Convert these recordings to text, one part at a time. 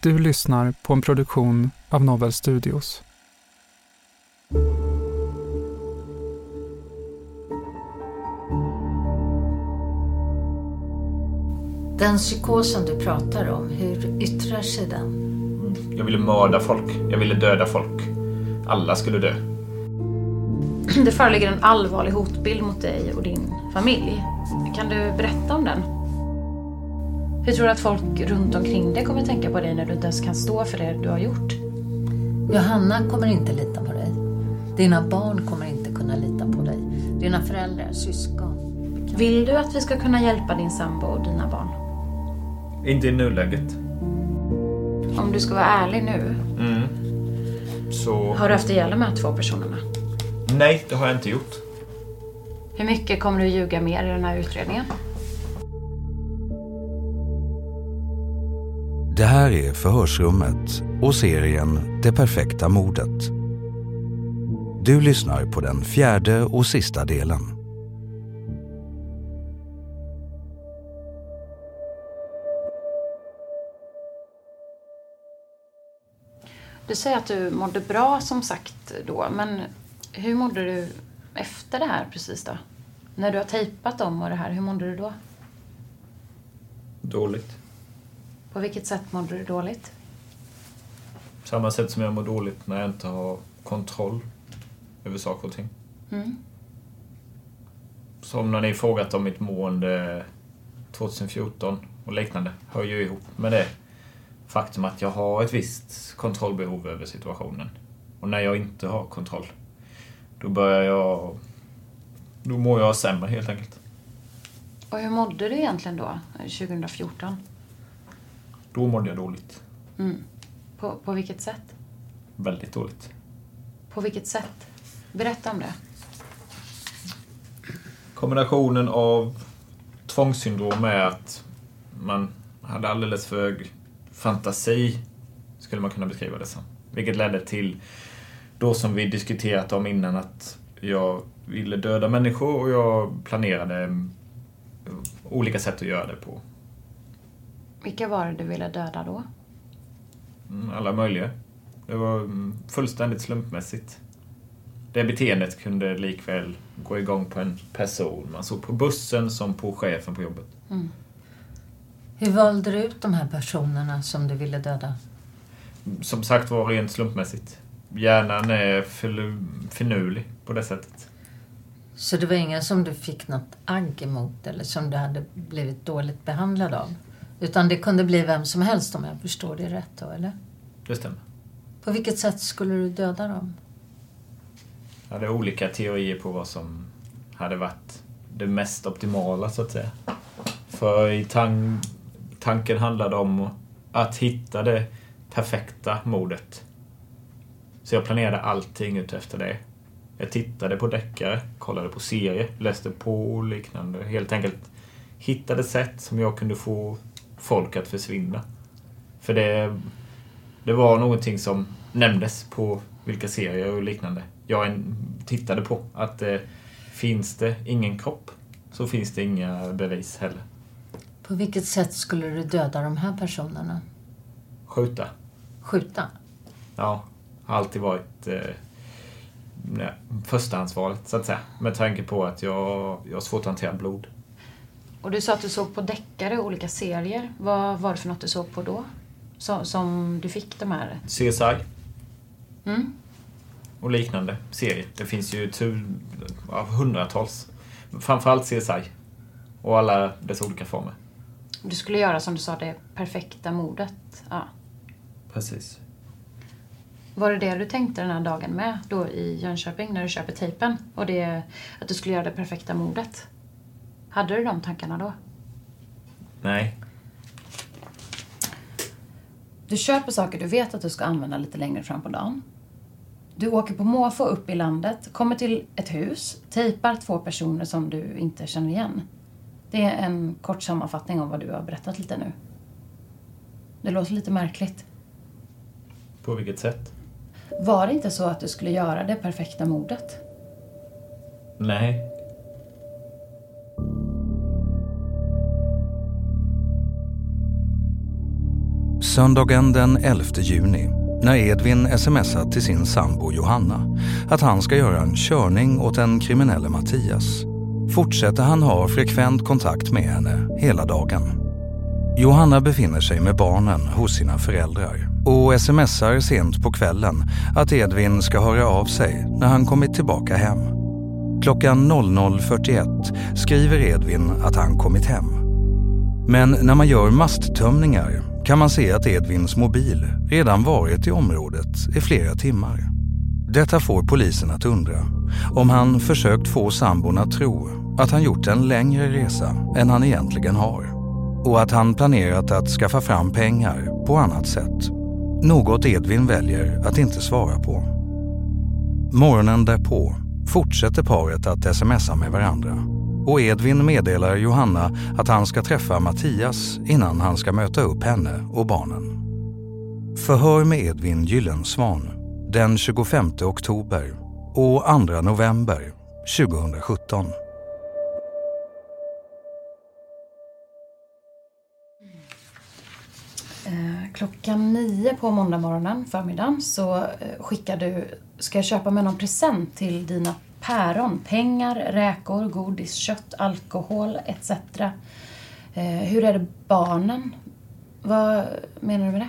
Du lyssnar på en produktion av Novel Studios. Den psykosen du pratar om, hur yttrar sig den? Jag ville mörda folk. Jag ville döda folk. Alla skulle dö. Det föreligger en allvarlig hotbild mot dig och din familj. Kan du berätta om den? Hur tror du att folk runt omkring dig kommer tänka på dig när du inte ens kan stå för det du har gjort? Johanna kommer inte lita på dig. Dina barn kommer inte kunna lita på dig. Dina föräldrar, syskon. Vill du att vi ska kunna hjälpa din sambo och dina barn? Inte i nuläget. Om du ska vara ärlig nu, Mm. Så... har du haft ihjäl de här två personerna? Nej, det har jag inte gjort. Hur mycket kommer du ljuga mer i den här utredningen? Det här är Förhörsrummet och serien Det perfekta mordet. Du lyssnar på den fjärde och sista delen. Du säger att du mådde bra som sagt då, men hur mådde du efter det här precis då? När du har tejpat dem och det här, hur mådde du då? Dåligt. På vilket sätt mådde du dåligt? Samma sätt som jag mår dåligt när jag inte har kontroll över saker och ting. Mm. Som när ni frågat om mitt mående 2014 och liknande hör ju ihop med det faktum att jag har ett visst kontrollbehov över situationen. Och när jag inte har kontroll, då börjar jag... Då mår jag sämre helt enkelt. Och hur mådde du egentligen då, 2014? Då mådde jag dåligt. Mm. På, på vilket sätt? Väldigt dåligt. På vilket sätt? Berätta om det. Kombinationen av tvångssyndrom med att man hade alldeles för hög fantasi, skulle man kunna beskriva det som. Vilket ledde till, då som vi diskuterat om innan, att jag ville döda människor och jag planerade olika sätt att göra det på. Vilka var det du ville döda då? Mm, Alla möjliga. Det var mm, fullständigt slumpmässigt. Det beteendet kunde likväl gå igång på en person. Man såg på bussen som på chefen på jobbet. Mm. Hur valde du ut de här personerna som du ville döda? Som sagt var rent slumpmässigt. Hjärnan är finurlig på det sättet. Så det var ingen som du fick något agg emot eller som du hade blivit dåligt behandlad av? Utan det kunde bli vem som helst om jag förstår det rätt då, eller? Det stämmer. På vilket sätt skulle du döda dem? Jag hade olika teorier på vad som hade varit det mest optimala, så att säga. För i tan- tanken handlade om att hitta det perfekta mordet. Så jag planerade allting utefter det. Jag tittade på deckare, kollade på serier, läste på och liknande. Helt enkelt hittade sätt som jag kunde få folk att försvinna. För det, det var någonting som nämndes på vilka serier och liknande jag tittade på. Att eh, finns det ingen kropp så finns det inga bevis heller. På vilket sätt skulle du döda de här personerna? Skjuta. Skjuta? Ja, har alltid varit eh, nej, förstahandsvalet så att säga. Med tanke på att jag, jag har svårt att hantera blod. Och du sa att du såg på deckare olika serier. Vad var det för något du såg på då? Så, som du fick de här? CSI. Mm. Och liknande serier. Det finns ju tur, ja, hundratals. Framförallt CSI. Och alla dess olika former. Du skulle göra som du sa, det perfekta mordet. Ja. Precis. Var det det du tänkte den här dagen med då i Jönköping när du köper tejpen? Och det, att du skulle göra det perfekta mordet? Hade du de tankarna då? Nej. Du köper saker du vet att du ska använda lite längre fram på dagen. Du åker på måfå upp i landet, kommer till ett hus, tejpar två personer som du inte känner igen. Det är en kort sammanfattning av vad du har berättat lite nu. Det låter lite märkligt. På vilket sätt? Var det inte så att du skulle göra det perfekta mordet? Nej. Söndagen den 11 juni, när Edvin smsar till sin sambo Johanna att han ska göra en körning åt den kriminelle Mattias, fortsätter han ha frekvent kontakt med henne hela dagen. Johanna befinner sig med barnen hos sina föräldrar och smsar sent på kvällen att Edvin ska höra av sig när han kommit tillbaka hem. Klockan 00.41 skriver Edvin att han kommit hem. Men när man gör masttömningar kan man se att Edvins mobil redan varit i området i flera timmar. Detta får polisen att undra om han försökt få sambon att tro att han gjort en längre resa än han egentligen har och att han planerat att skaffa fram pengar på annat sätt. Något Edvin väljer att inte svara på. Morgonen därpå fortsätter paret att smsa med varandra och Edvin meddelar Johanna att han ska träffa Mattias innan han ska möta upp henne och barnen. Förhör med Edvin Gyllensvan den 25 oktober och 2 november 2017. Eh, klockan nio på måndag morgonen, förmiddagen, så eh, skickar du Ska jag köpa med någon present till dina päron? Pengar, räkor, godis, kött, alkohol etc. Eh, hur är det barnen? Vad menar du med det?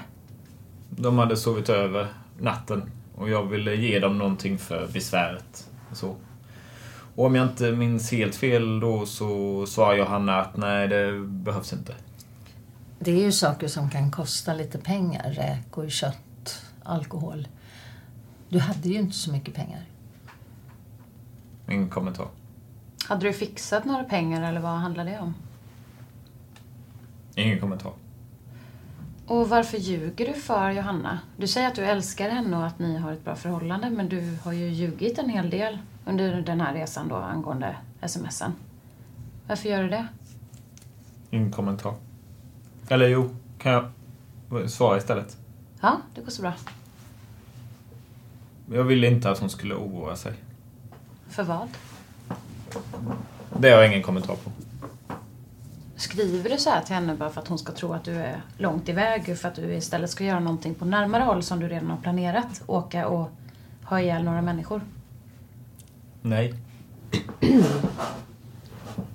De hade sovit över natten och jag ville ge dem någonting för besväret. Så. Och om jag inte minns helt fel då så sa Johanna att nej, det behövs inte. Det är ju saker som kan kosta lite pengar. Räkor, kött, alkohol. Du hade ju inte så mycket pengar. Ingen kommentar. Hade du fixat några pengar eller vad handlade det om? Ingen kommentar. Och varför ljuger du för Johanna? Du säger att du älskar henne och att ni har ett bra förhållande men du har ju ljugit en hel del under den här resan då angående smsen. Varför gör du det? Ingen kommentar. Eller jo, kan jag svara istället? Ja, det går så bra. Jag ville inte att hon skulle oroa sig. För vad? Det har jag ingen kommentar på. Skriver du så här till henne bara för att hon ska tro att du är långt iväg för att du istället ska göra någonting på närmare håll som du redan har planerat? Åka och ha ihjäl några människor? Nej.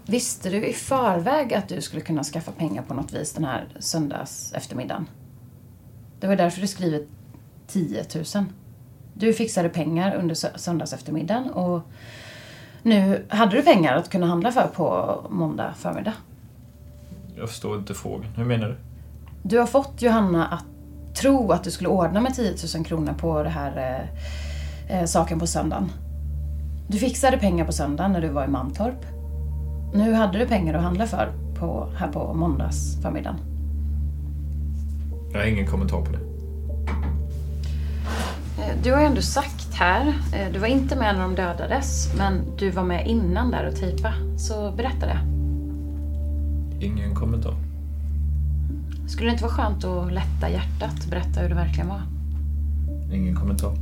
Visste du i förväg att du skulle kunna skaffa pengar på något vis den här söndags eftermiddagen? Det var därför du skrivit 10 000. Du fixade pengar under söndags eftermiddagen och nu hade du pengar att kunna handla för på måndag förmiddag. Jag förstår inte frågan. Hur menar du? Du har fått Johanna att tro att du skulle ordna med 10 000 kronor på den här eh, eh, saken på söndagen. Du fixade pengar på söndagen när du var i Mantorp. Nu hade du pengar att handla för på, här på måndags förmiddagen. Jag har ingen kommentar på det. Du har ju ändå sagt här, eh, du var inte med när de dödades, men du var med innan där och tejpa. Så berätta det. Ingen kommentar. Skulle det inte vara skönt att lätta hjärtat, berätta hur det verkligen var? Ingen kommentar.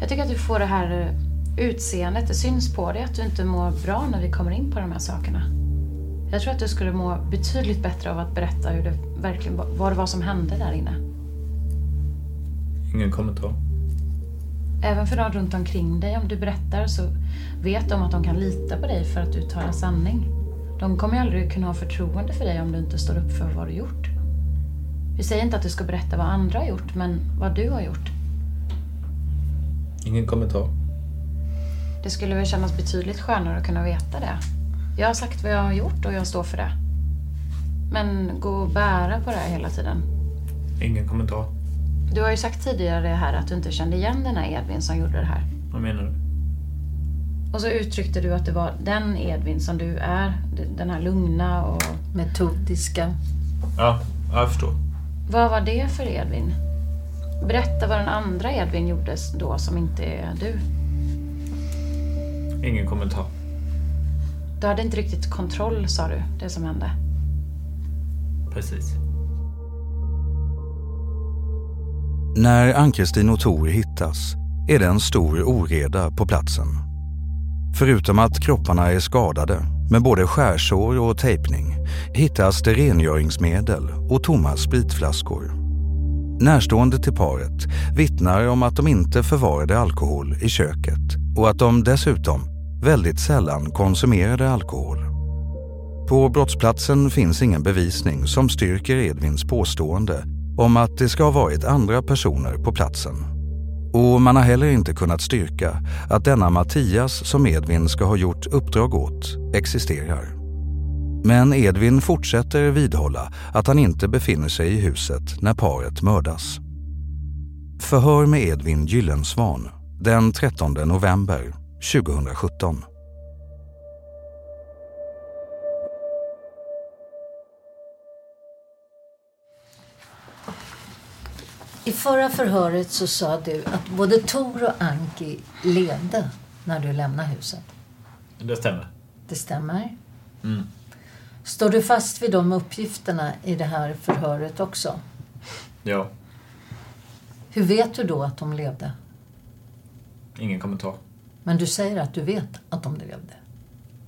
Jag tycker att du får det här eh, utseendet, det syns på dig att du inte mår bra när vi kommer in på de här sakerna. Jag tror att du skulle må betydligt bättre av att berätta hur det verkligen vad det var som hände där inne. Ingen kommentar. Även för de runt omkring dig, om du berättar så vet de att de kan lita på dig för att du talar sanning. De kommer ju aldrig kunna ha förtroende för dig om du inte står upp för vad du gjort. Vi säger inte att du ska berätta vad andra har gjort, men vad du har gjort. Ingen kommentar. Det skulle väl kännas betydligt skönare att kunna veta det. Jag har sagt vad jag har gjort och jag står för det. Men gå och bära på det här hela tiden. Ingen kommentar. Du har ju sagt tidigare här att du inte kände igen den här Edvin som gjorde det här. Vad menar du? Och så uttryckte du att det var den Edvin som du är. Den här lugna och... Metodiska. Ja, jag förstår. Vad var det för Edvin? Berätta vad den andra Edvin gjorde då som inte är du. Ingen kommentar. Du hade inte riktigt kontroll, sa du, det som hände. Precis. När Ann-Kristin och Tor hittas är det en stor oreda på platsen. Förutom att kropparna är skadade med både skärsår och tejpning hittas det rengöringsmedel och tomma spritflaskor. Närstående till paret vittnar om att de inte förvarade alkohol i köket och att de dessutom väldigt sällan konsumerade alkohol. På brottsplatsen finns ingen bevisning som styrker Edvins påstående om att det ska ha varit andra personer på platsen. Och man har heller inte kunnat styrka att denna Mattias som Edvin ska ha gjort uppdrag åt existerar. Men Edvin fortsätter vidhålla att han inte befinner sig i huset när paret mördas. Förhör med Edvin Gyllensvan den 13 november 2017. I förra förhöret så sa du att både Tor och Anki levde när du lämnade huset. Det stämmer. Det stämmer. Mm. Står du fast vid de uppgifterna i det här förhöret också? Ja. Hur vet du då att de levde? Ingen kommentar. Men du säger att du vet att de levde.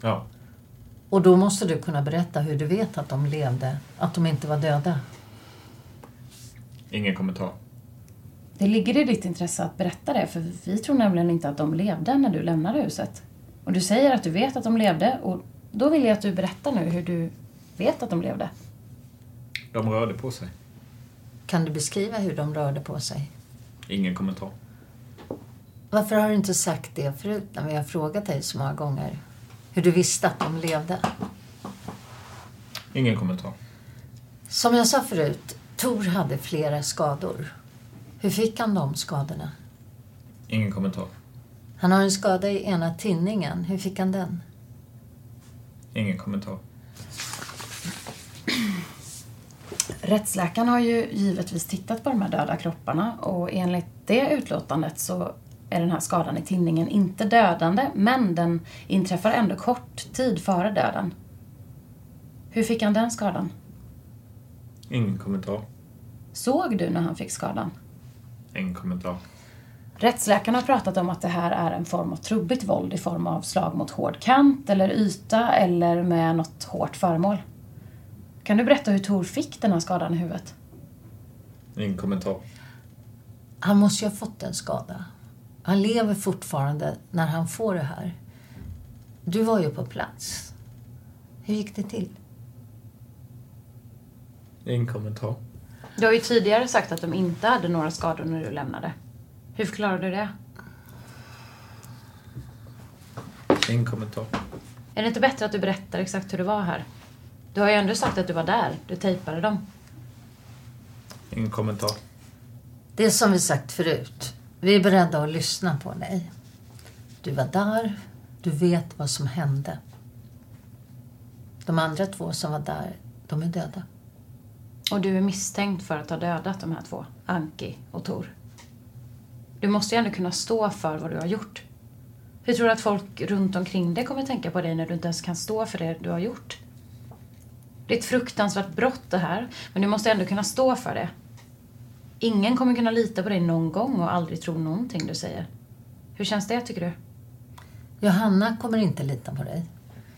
Ja. Och då måste du kunna berätta hur du vet att de levde, att de inte var döda. Ingen kommentar. Det ligger i ditt intresse att berätta det, för vi tror nämligen inte att de levde när du lämnade huset. Och du säger att du vet att de levde, och då vill jag att du berättar nu hur du vet att de levde. De rörde på sig. Kan du beskriva hur de rörde på sig? Ingen kommentar. Varför har du inte sagt det förut när vi har frågat dig så många gånger? Hur du visste att de levde? Ingen kommentar. Som jag sa förut, Tor hade flera skador. Hur fick han de skadorna? Ingen kommentar. Han har en skada i ena tinningen. Hur fick han den? Ingen kommentar. Rättsläkaren har ju givetvis tittat på de här döda kropparna och enligt det utlåtandet så är den här skadan i tinningen inte dödande men den inträffar ändå kort tid före döden. Hur fick han den skadan? Ingen kommentar. Såg du när han fick skadan? Ingen kommentar. Rättsläkaren har pratat om att det här är en form av trubbigt våld i form av slag mot hård kant eller yta eller med något hårt föremål. Kan du berätta hur Tor fick den här skadan i huvudet? Ingen kommentar. Han måste ju ha fått en skada. Han lever fortfarande när han får det här. Du var ju på plats. Hur gick det till? Ingen kommentar. Du har ju tidigare sagt att de inte hade några skador när du lämnade. Hur förklarar du det? Ingen kommentar. Är det inte bättre att du berättar exakt hur det var här? Du har ju ändå sagt att du var där. Du tejpade dem. Ingen kommentar. Det är som vi sagt förut. Vi är beredda att lyssna på dig. Du var där. Du vet vad som hände. De andra två som var där, de är döda. Och du är misstänkt för att ha dödat de här två, Anki och Tor. Du måste ju ändå kunna stå för vad du har gjort. Hur tror du att folk runt omkring dig kommer tänka på dig när du inte ens kan stå för det du har gjort? Det är ett fruktansvärt brott det här, men du måste ändå kunna stå för det. Ingen kommer kunna lita på dig någon gång och aldrig tro någonting du säger. Hur känns det, tycker du? Johanna kommer inte lita på dig.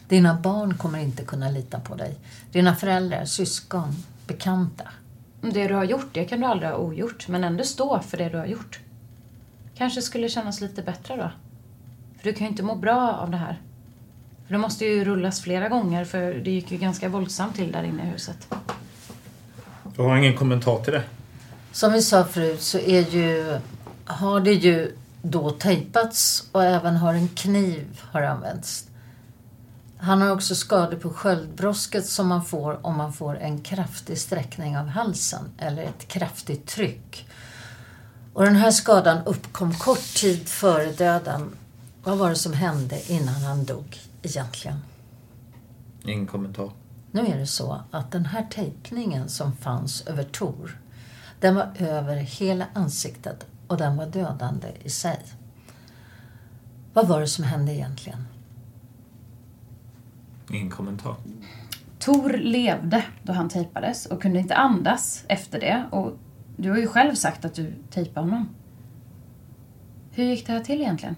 Dina barn kommer inte kunna lita på dig. Dina föräldrar, syskon, bekanta. Det du har gjort, det kan du aldrig ha ogjort, men ändå stå för det du har gjort. Kanske skulle kännas lite bättre då. För du kan ju inte må bra av det här. För det måste ju rullas flera gånger, för det gick ju ganska våldsamt till där inne i huset. Jag har ingen kommentar till det. Som vi sa förut så är ju, har det ju då tejpats och även har en kniv har använts. Han har också skador på sköldbrosket som man får om man får en kraftig sträckning av halsen eller ett kraftigt tryck. Och den här skadan uppkom kort tid före döden. Vad var det som hände innan han dog egentligen? Ingen kommentar. Nu är det så att den här tejpningen som fanns över Tor, den var över hela ansiktet och den var dödande i sig. Vad var det som hände egentligen? Ingen kommentar. Tor levde då han tejpades och kunde inte andas efter det. Och du har ju själv sagt att du tejpade honom. Hur gick det här till egentligen?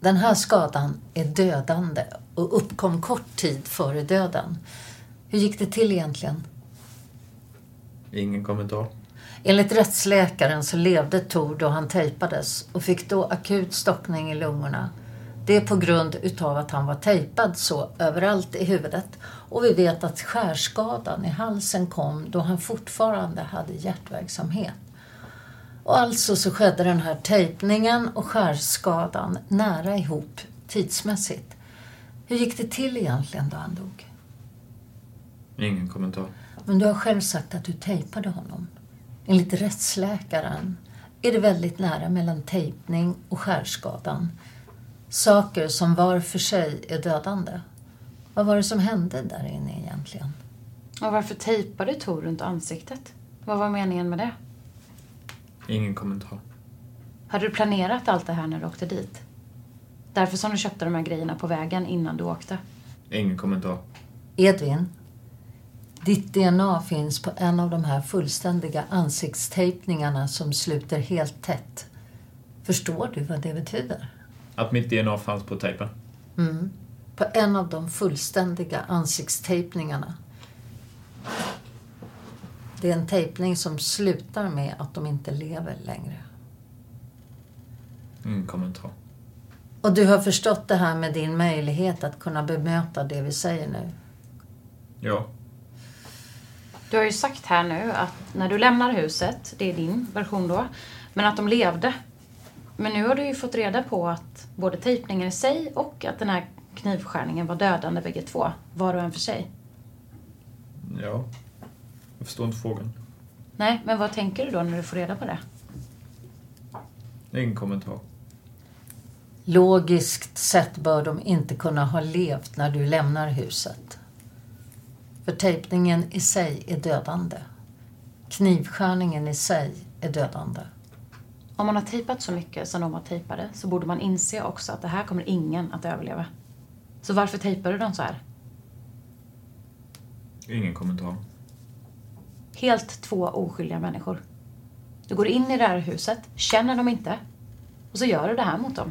Den här skadan är dödande och uppkom kort tid före döden. Hur gick det till egentligen? Ingen kommentar. Enligt rättsläkaren så levde Tor då han tejpades och fick då akut stockning i lungorna. Det är på grund utav att han var tejpad så överallt i huvudet. Och vi vet att skärskadan i halsen kom då han fortfarande hade hjärtverksamhet. Och alltså så skedde den här tejpningen och skärskadan nära ihop tidsmässigt. Hur gick det till egentligen då han dog? Ingen kommentar. Men du har själv sagt att du tejpade honom. Enligt rättsläkaren är det väldigt nära mellan tejpning och skärskadan. Saker som var för sig är dödande. Vad var det som hände där inne egentligen? Och varför tejpade Tor runt ansiktet? Vad var meningen med det? Ingen kommentar. Hade du planerat allt det här när du åkte dit? Därför som du köpte de här grejerna på vägen innan du åkte? Ingen kommentar. Edvin, ditt DNA finns på en av de här fullständiga ansiktstejpningarna som sluter helt tätt. Förstår du vad det betyder? Att mitt DNA fanns på tejpen? Mm. På en av de fullständiga ansiktstejpningarna. Det är en tejpning som slutar med att de inte lever längre. Ingen kommentar. Och du har förstått det här med din möjlighet att kunna bemöta det vi säger nu? Ja. Du har ju sagt här nu att när du lämnar huset, det är din version då, men att de levde. Men nu har du ju fått reda på att både tejpningen i sig och att den här knivskärningen var dödande bägge två, var och en för sig. Ja. Jag förstår inte frågan. Nej, men vad tänker du då när du får reda på det? Ingen kommentar. Logiskt sett bör de inte kunna ha levt när du lämnar huset. För tejpningen i sig är dödande. Knivskärningen i sig är dödande. Om man har tejpat så mycket som de var tejpade så borde man inse också att det här kommer ingen att överleva. Så varför tejpar du dem så här? Ingen kommentar. Helt två oskyldiga människor. Du går in i det här huset, känner dem inte och så gör du det här mot dem.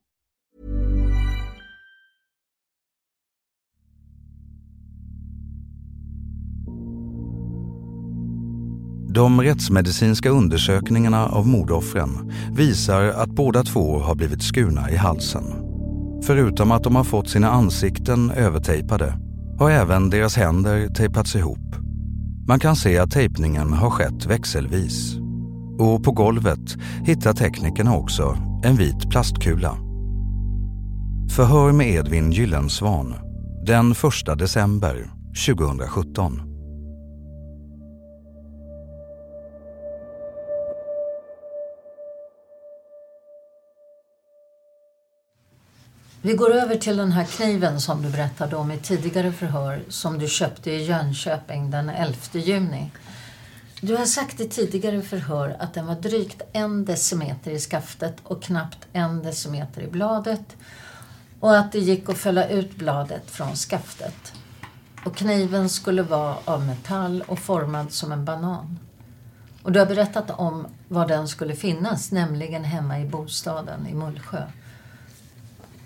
De rättsmedicinska undersökningarna av mordoffren visar att båda två har blivit skurna i halsen. Förutom att de har fått sina ansikten övertejpade har även deras händer tejpats ihop. Man kan se att tejpningen har skett växelvis. Och på golvet hittar teknikerna också en vit plastkula. Förhör med Edvin Gyllensvan den 1 december 2017. Vi går över till den här kniven som du berättade om i tidigare förhör som du köpte i Jönköping den 11 juni. Du har sagt i tidigare förhör att den var drygt en decimeter i skaftet och knappt en decimeter i bladet och att det gick att fälla ut bladet från skaftet. Och kniven skulle vara av metall och formad som en banan. Och du har berättat om var den skulle finnas, nämligen hemma i bostaden i Mullsjö.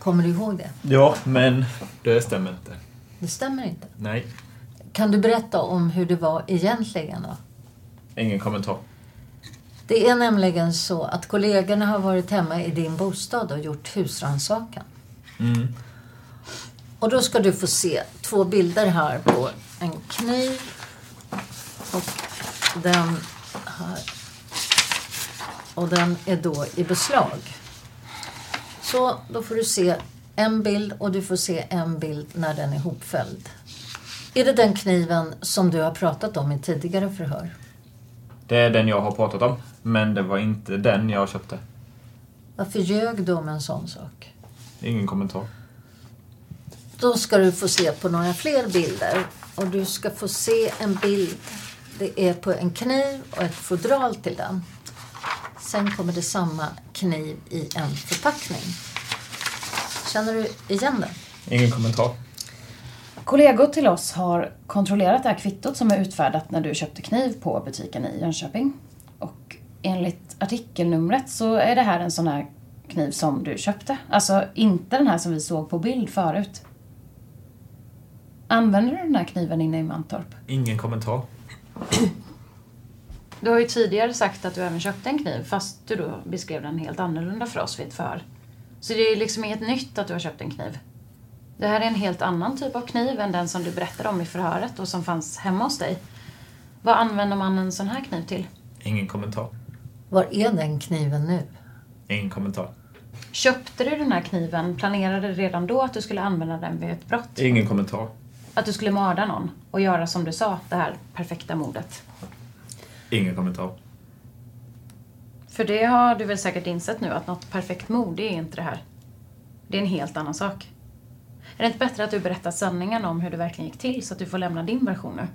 Kommer du ihåg det? Ja, men det stämmer inte. Det stämmer inte. Nej, Kan du berätta om hur det var egentligen då? ingen kommentar. Det är nämligen så att kollegorna har varit hemma i din bostad och gjort husrannsakan. Mm. Och då ska du få se två bilder här på en kniv och den här. Och den är då i beslag. Så då får du se en bild och du får se en bild när den är hopfälld. Är det den kniven som du har pratat om i tidigare förhör? Det är den jag har pratat om, men det var inte den jag köpte. Varför ljög du om en sån sak? Ingen kommentar. Då ska du få se på några fler bilder. Och du ska få se en bild. Det är på en kniv och ett fodral till den. Sen kommer det samma kniv i en förpackning. Känner du igen den? Ingen kommentar. Kollegor till oss har kontrollerat det här kvittot som är utfärdat när du köpte kniv på butiken i Jönköping. Och enligt artikelnumret så är det här en sån här kniv som du köpte. Alltså inte den här som vi såg på bild förut. Använder du den här kniven inne i Mantorp? Ingen kommentar. Du har ju tidigare sagt att du även köpte en kniv fast du då beskrev den helt annorlunda för oss vid ett för. Så det är liksom inget nytt att du har köpt en kniv. Det här är en helt annan typ av kniv än den som du berättade om i förhöret och som fanns hemma hos dig. Vad använder man en sån här kniv till? Ingen kommentar. Var är den kniven nu? Ingen kommentar. Köpte du den här kniven, planerade du redan då att du skulle använda den vid ett brott? Ingen kommentar. Att du skulle mörda någon och göra som du sa, det här perfekta mordet? Ingen kommentar. För det har du väl säkert insett nu att något perfekt mord, det är inte det här. Det är en helt annan sak. Är det inte bättre att du berättar sanningen om hur det verkligen gick till så att du får lämna din version nu?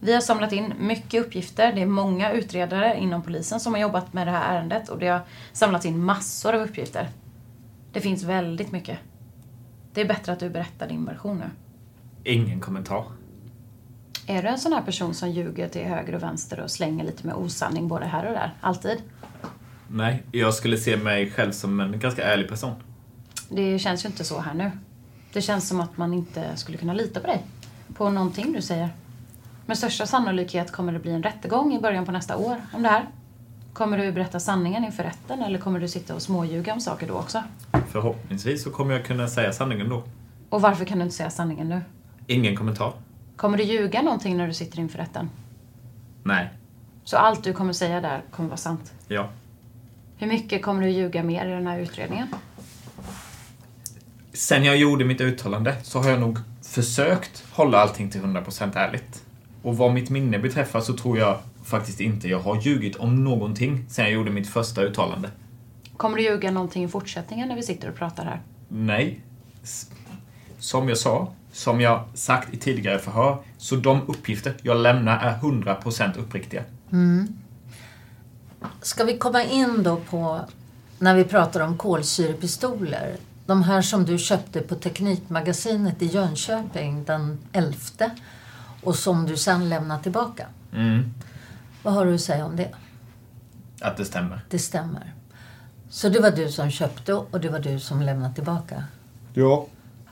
Vi har samlat in mycket uppgifter. Det är många utredare inom polisen som har jobbat med det här ärendet och det har samlats in massor av uppgifter. Det finns väldigt mycket. Det är bättre att du berättar din version nu. Ingen kommentar. Är du en sån här person som ljuger till höger och vänster och slänger lite med osanning både här och där? Alltid? Nej, jag skulle se mig själv som en ganska ärlig person. Det känns ju inte så här nu. Det känns som att man inte skulle kunna lita på dig. På någonting du säger. Med största sannolikhet kommer det bli en rättegång i början på nästa år om det här. Kommer du berätta sanningen inför rätten eller kommer du sitta och småljuga om saker då också? Förhoppningsvis så kommer jag kunna säga sanningen då. Och varför kan du inte säga sanningen nu? Ingen kommentar. Kommer du ljuga någonting när du sitter inför rätten? Nej. Så allt du kommer säga där kommer vara sant? Ja. Hur mycket kommer du ljuga mer i den här utredningen? Sen jag gjorde mitt uttalande så har jag nog försökt hålla allting till 100% ärligt. Och vad mitt minne beträffar så tror jag faktiskt inte jag har ljugit om någonting sen jag gjorde mitt första uttalande. Kommer du ljuga någonting i fortsättningen när vi sitter och pratar här? Nej. Som jag sa, som jag sagt i tidigare förhör, så de uppgifter jag lämnar är 100% uppriktiga. Mm. Ska vi komma in då på när vi pratar om kolsyrepistoler? De här som du köpte på Teknikmagasinet i Jönköping den 11 och som du sen lämnade tillbaka. Mm. Vad har du att säga om det? Att det stämmer. Det stämmer. Så det var du som köpte och det var du som lämnade tillbaka? Ja.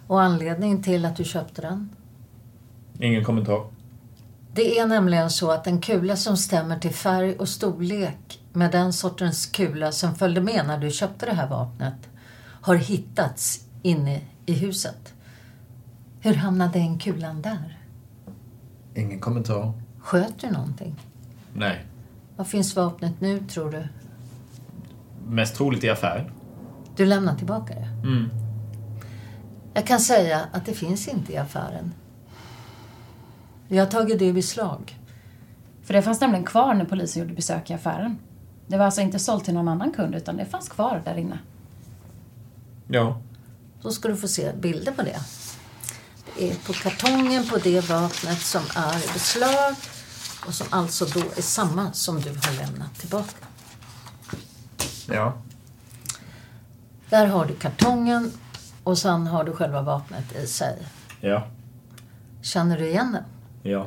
Och anledningen till att du köpte den? Ingen kommentar. Det är nämligen så att en kula som stämmer till färg och storlek med den sortens kula som följde med när du köpte det här vapnet har hittats inne i huset. Hur hamnade den kulan där? Ingen kommentar. Sköt du någonting? Nej. Var finns vapnet nu, tror du? Mest troligt i affären. Du lämnar tillbaka det? Mm. Jag kan säga att det finns inte i affären. Vi har tagit det i beslag. För det fanns nämligen kvar när polisen gjorde besök i affären. Det var alltså inte sålt till någon annan kund utan det fanns kvar där inne. Ja. Då ska du få se bilder på det. Det är på kartongen på det vapnet som är i beslag och som alltså då är samma som du har lämnat tillbaka. Ja. Där har du kartongen och sen har du själva vapnet i sig. Ja. Känner du igen det? Ja.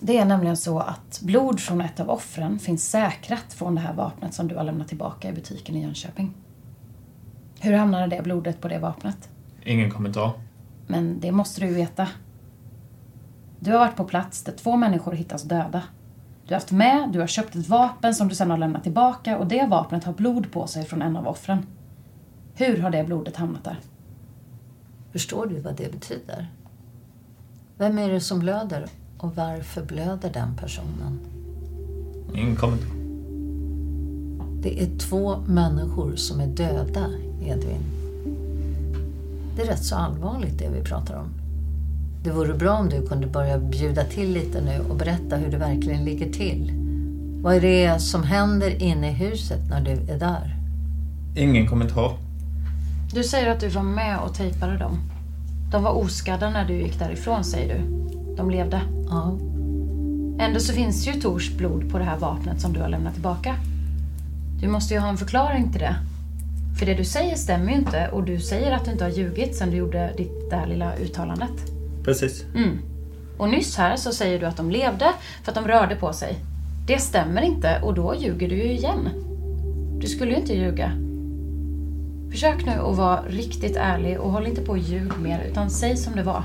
Det är nämligen så att blod från ett av offren finns säkrat från det här vapnet som du har lämnat tillbaka i butiken i Jönköping. Hur hamnade det blodet på det vapnet? Ingen kommentar. Men det måste du veta. Du har varit på plats där två människor hittas döda. Du har haft med, du har köpt ett vapen som du sedan har lämnat tillbaka och det vapnet har blod på sig från en av offren. Hur har det blodet hamnat där? Förstår du vad det betyder? Vem är det som blöder och varför blöder den personen? Ingen kommentar. Det är två människor som är döda, Edvin. Det är rätt så allvarligt det vi pratar om. Det vore bra om du kunde börja bjuda till lite nu och berätta hur det verkligen ligger till. Vad är det som händer inne i huset när du är där? Ingen kommentar. Du säger att du var med och tejpade dem. De var oskadda när du gick därifrån, säger du. De levde. Ja. Ändå så finns ju Tors blod på det här vapnet som du har lämnat tillbaka. Du måste ju ha en förklaring till det. För det du säger stämmer ju inte och du säger att du inte har ljugit sen du gjorde ditt där lilla uttalandet. Precis. Mm. Och nyss här så säger du att de levde för att de rörde på sig. Det stämmer inte och då ljuger du ju igen. Du skulle ju inte ljuga. Försök nu att vara riktigt ärlig och håll inte på och ljug mer utan säg som det var.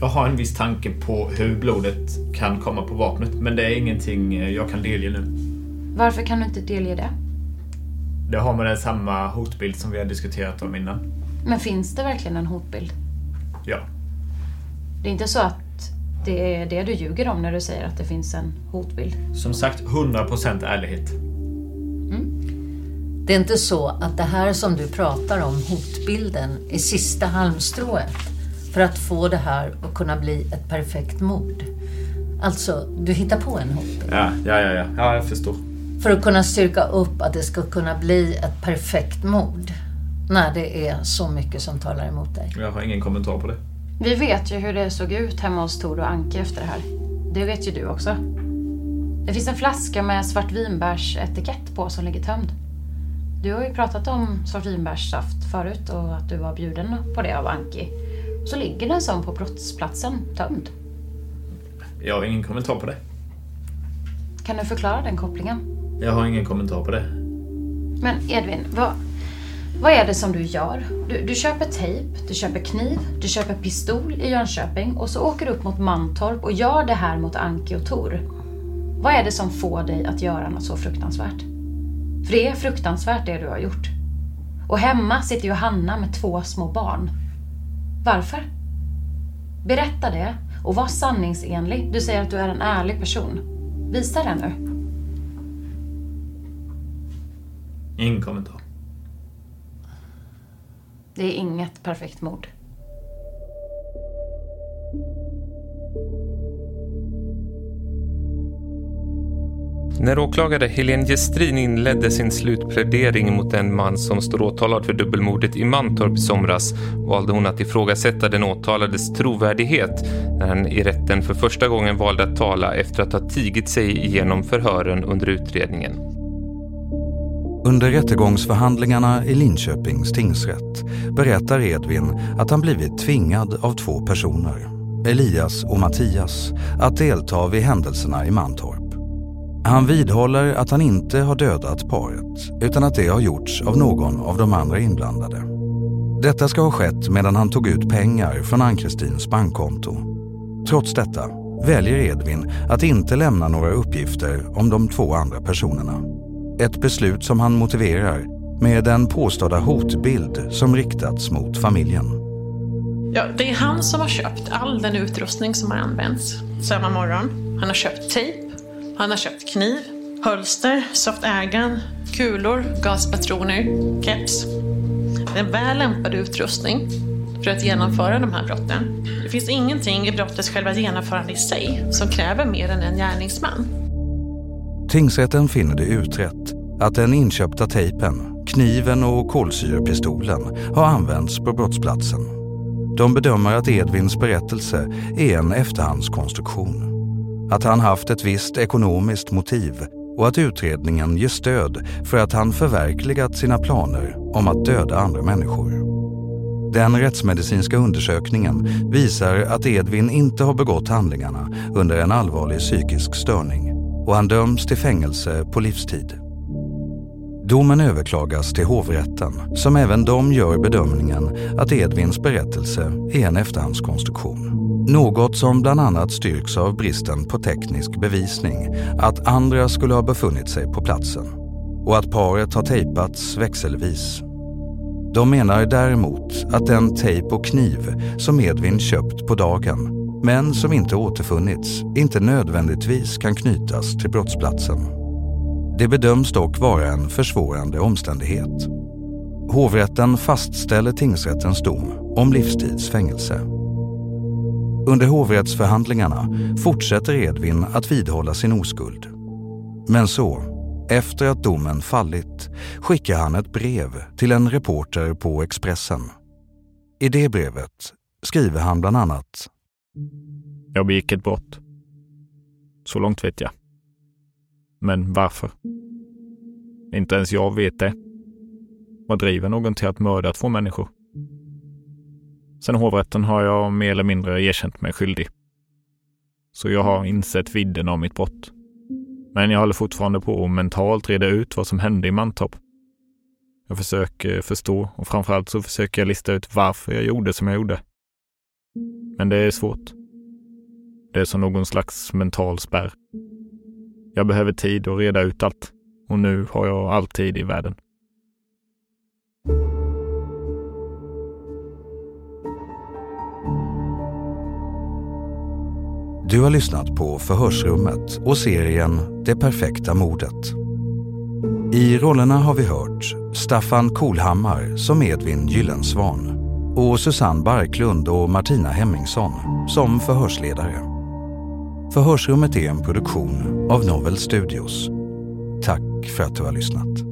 Jag har en viss tanke på hur blodet kan komma på vapnet, men det är ingenting eh, jag kan delge nu. Varför kan du inte delge det? Det har med den samma hotbild som vi har diskuterat om innan. Men finns det verkligen en hotbild? Ja. Det är inte så att det är det du ljuger om när du säger att det finns en hotbild? Som sagt, 100% ärlighet. Det är inte så att det här som du pratar om, hotbilden, är sista halmstrået för att få det här att kunna bli ett perfekt mord. Alltså, du hittar på en hotbild. Ja, ja, ja, ja. ja jag förstår. För att kunna styrka upp att det ska kunna bli ett perfekt mord. När det är så mycket som talar emot dig. Jag har ingen kommentar på det. Vi vet ju hur det såg ut hemma hos Tor och Anke efter det här. Det vet ju du också. Det finns en flaska med svartvinbärsetikett på som ligger tömd. Du har ju pratat om svartvinbärssaft förut och att du var bjuden på det av Anki. Så ligger den som på brottsplatsen, tömd. Jag har ingen kommentar på det. Kan du förklara den kopplingen? Jag har ingen kommentar på det. Men Edvin, vad, vad är det som du gör? Du, du köper tejp, du köper kniv, du köper pistol i Jönköping och så åker du upp mot Mantorp och gör det här mot Anki och Tor. Vad är det som får dig att göra något så fruktansvärt? För det är fruktansvärt det du har gjort. Och hemma sitter Johanna med två små barn. Varför? Berätta det och var sanningsenlig. Du säger att du är en ärlig person. Visa det nu. Ingen kommentar. Det är inget perfekt mord. När åklagare Helene Gestrin inledde sin slutplädering mot den man som står åtalad för dubbelmordet i Mantorp i somras valde hon att ifrågasätta den åtalades trovärdighet när han i rätten för första gången valde att tala efter att ha tigit sig igenom förhören under utredningen. Under rättegångsförhandlingarna i Linköpings tingsrätt berättar Edvin att han blivit tvingad av två personer, Elias och Mattias, att delta vid händelserna i Mantorp. Han vidhåller att han inte har dödat paret utan att det har gjorts av någon av de andra inblandade. Detta ska ha skett medan han tog ut pengar från Ann-Kristins bankkonto. Trots detta väljer Edvin att inte lämna några uppgifter om de två andra personerna. Ett beslut som han motiverar med den påstådda hotbild som riktats mot familjen. Ja, det är han som har köpt all den utrustning som har använts samma morgon. Han har köpt tejp, han har köpt kniv, hölster, soft airgun, kulor, gaspatroner, keps. Det är en väl lämpad utrustning för att genomföra de här brotten. Det finns ingenting i brottets själva genomförande i sig som kräver mer än en gärningsman. Tingsrätten finner det utrett att den inköpta tejpen, kniven och kolsyrepistolen har använts på brottsplatsen. De bedömer att Edvins berättelse är en efterhandskonstruktion. Att han haft ett visst ekonomiskt motiv och att utredningen ger stöd för att han förverkligat sina planer om att döda andra människor. Den rättsmedicinska undersökningen visar att Edvin inte har begått handlingarna under en allvarlig psykisk störning och han döms till fängelse på livstid. Domen överklagas till hovrätten som även de gör bedömningen att Edvins berättelse är en efterhandskonstruktion. Något som bland annat styrks av bristen på teknisk bevisning att andra skulle ha befunnit sig på platsen och att paret har tejpats växelvis. De menar däremot att den tejp och kniv som Edvin köpt på dagen men som inte återfunnits inte nödvändigtvis kan knytas till brottsplatsen. Det bedöms dock vara en försvårande omständighet. Hovrätten fastställer tingsrättens dom om livstidsfängelse. Under hovrättsförhandlingarna fortsätter Edvin att vidhålla sin oskuld. Men så, efter att domen fallit, skickar han ett brev till en reporter på Expressen. I det brevet skriver han bland annat Jag begick ett brott. Så långt vet jag. Men varför? Inte ens jag vet det. Vad driver någon till att mörda två människor? Sen hovrätten har jag mer eller mindre erkänt mig skyldig. Så jag har insett vidden av mitt brott. Men jag håller fortfarande på att mentalt reda ut vad som hände i Mantorp. Jag försöker förstå och framförallt så försöker jag lista ut varför jag gjorde som jag gjorde. Men det är svårt. Det är som någon slags mental spärr. Jag behöver tid att reda ut allt och nu har jag all tid i världen. Du har lyssnat på Förhörsrummet och serien Det perfekta mordet. I rollerna har vi hört Staffan Kolhammar som Edvin Gyllensvan och Susanne Barklund och Martina Hemmingsson som förhörsledare. Förhörsrummet är en produktion av Novel Studios. Tack för att du har lyssnat.